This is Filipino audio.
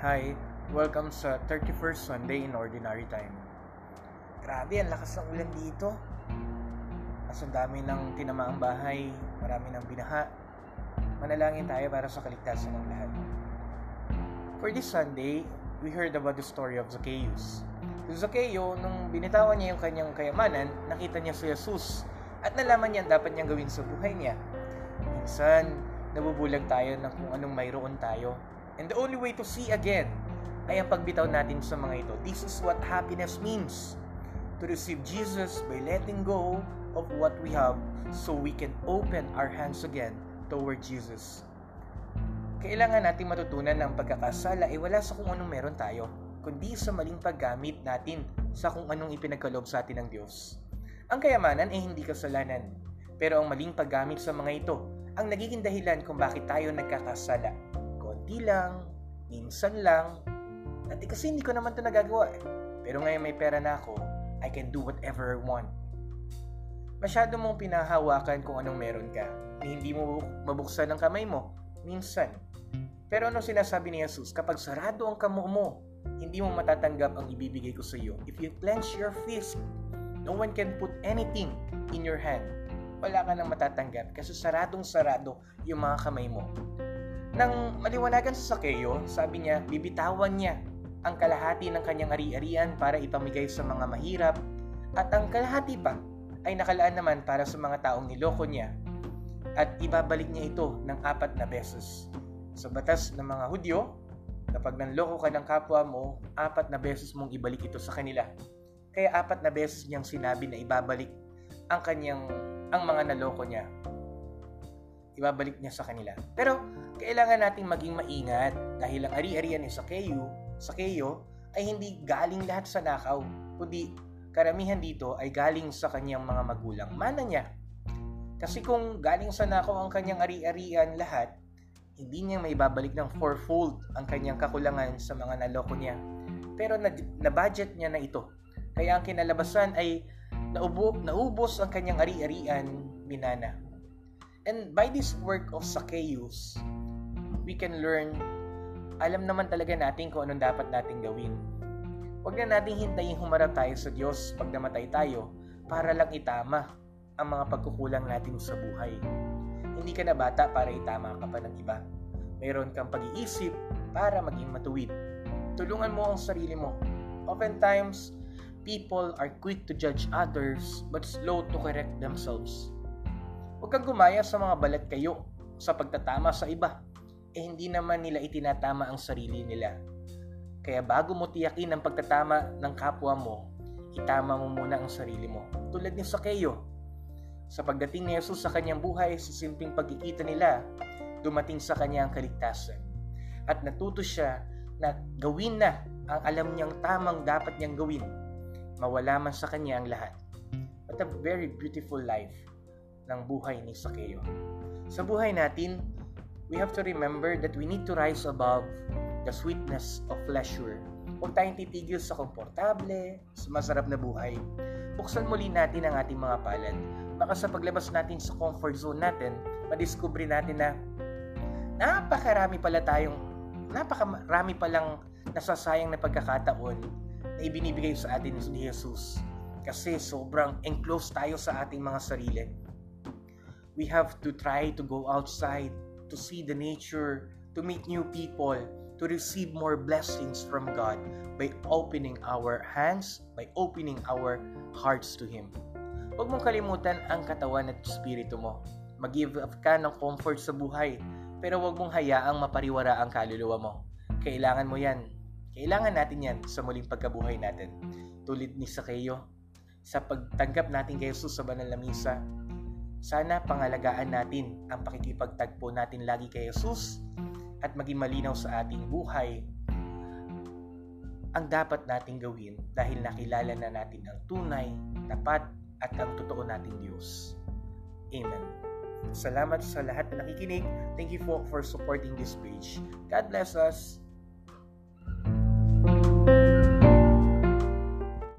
Hi, welcome sa 31st Sunday in Ordinary Time. Grabe, ang lakas ng ulan dito. Mas ang dami ng tinamaang bahay, marami ng binaha. Manalangin tayo para sa kaligtasan ng lahat. For this Sunday, we heard about the story of Zacchaeus. Si Zacchaeus, nung binitawan niya yung kanyang kayamanan, nakita niya si Jesus at nalaman niya dapat niyang gawin sa buhay niya. Minsan, nabubulag tayo ng kung anong mayroon tayo And the only way to see again ay ang pagbitaw natin sa mga ito. This is what happiness means. To receive Jesus by letting go of what we have so we can open our hands again toward Jesus. Kailangan natin matutunan ng pagkakasala ay wala sa kung anong meron tayo, kundi sa maling paggamit natin sa kung anong ipinagkaloob sa atin ng Diyos. Ang kayamanan ay hindi kasalanan, pero ang maling paggamit sa mga ito ang nagiging dahilan kung bakit tayo nagkakasala konti lang, minsan lang. Dati kasi hindi ko naman ito nagagawa eh. Pero ngayon may pera na ako, I can do whatever I want. Masyado mong pinahawakan kung anong meron ka. Hindi mo mabuksan ang kamay mo, minsan. Pero ano sinasabi ni Jesus? Kapag sarado ang kamo mo, hindi mo matatanggap ang ibibigay ko sa iyo. If you clench your fist, no one can put anything in your hand. Wala ka nang matatanggap kasi saradong sarado yung mga kamay mo. Nang maliwanagan sa Sakeo, sabi niya, bibitawan niya ang kalahati ng kanyang ari-arian para ipamigay sa mga mahirap at ang kalahati pa ay nakalaan naman para sa mga taong niloko niya at ibabalik niya ito ng apat na beses. Sa batas ng mga Hudyo, kapag nanloko ka ng kapwa mo, apat na beses mong ibalik ito sa kanila. Kaya apat na beses niyang sinabi na ibabalik ang kanyang ang mga naloko niya. Ibabalik niya sa kanila. Pero kailangan nating maging maingat dahil ang ari-arian ni Sakeo, Sakeo ay hindi galing lahat sa nakaw, kundi karamihan dito ay galing sa kanyang mga magulang. Mana niya. Kasi kung galing sa nakaw ang kanyang ari-arian lahat, hindi niya may babalik ng fourfold ang kanyang kakulangan sa mga naloko niya. Pero na, na budget niya na ito. Kaya ang kinalabasan ay naubo, naubos ang kanyang ari-arian minana. And by this work of Zacchaeus, we can learn, alam naman talaga natin kung anong dapat natin gawin. Huwag na nating hintayin humarap tayo sa Diyos pag namatay tayo para lang itama ang mga pagkukulang natin sa buhay. Hindi ka na bata para itama ka pa ng iba. Mayroon kang pag-iisip para maging matuwid. Tulungan mo ang sarili mo. Oftentimes, people are quick to judge others but slow to correct themselves. Huwag kang gumaya sa mga balat kayo sa pagtatama sa iba eh hindi naman nila itinatama ang sarili nila. Kaya bago mo tiyakin ang pagtatama ng kapwa mo, itama mo muna ang sarili mo. Tulad ni Sakeo. Sa pagdating ni Jesus sa kanyang buhay, sa simpleng pagkikita nila, dumating sa kanya ang kaligtasan. At natuto siya na gawin na ang alam niyang tamang dapat niyang gawin. Mawala man sa kanya ang lahat. What a very beautiful life ng buhay ni Sakeo. Sa buhay natin, we have to remember that we need to rise above the sweetness of pleasure. Huwag tayong titigil sa komportable, sa masarap na buhay. Buksan muli natin ang ating mga palad. Baka sa paglabas natin sa comfort zone natin, madiscover natin na napakarami pala tayong, napakarami palang nasasayang na pagkakataon na ibinibigay sa atin ni Jesus. Kasi sobrang enclosed tayo sa ating mga sarili. We have to try to go outside, to see the nature, to meet new people, to receive more blessings from God by opening our hands, by opening our hearts to Him. Huwag mong kalimutan ang katawan at espiritu mo. Mag-give up ka ng comfort sa buhay, pero huwag mong hayaang mapariwara ang kaluluwa mo. Kailangan mo yan. Kailangan natin yan sa muling pagkabuhay natin. Tulid ni Sakeo, sa pagtanggap natin kay Jesus sa banal na misa, sana pangalagaan natin ang pakikipagtagpo natin lagi kay Jesus at maging malinaw sa ating buhay ang dapat nating gawin dahil nakilala na natin ang tunay, tapat at ang totoo nating Diyos. Amen. Salamat sa lahat na nakikinig. Thank you for, for supporting this page. God bless us.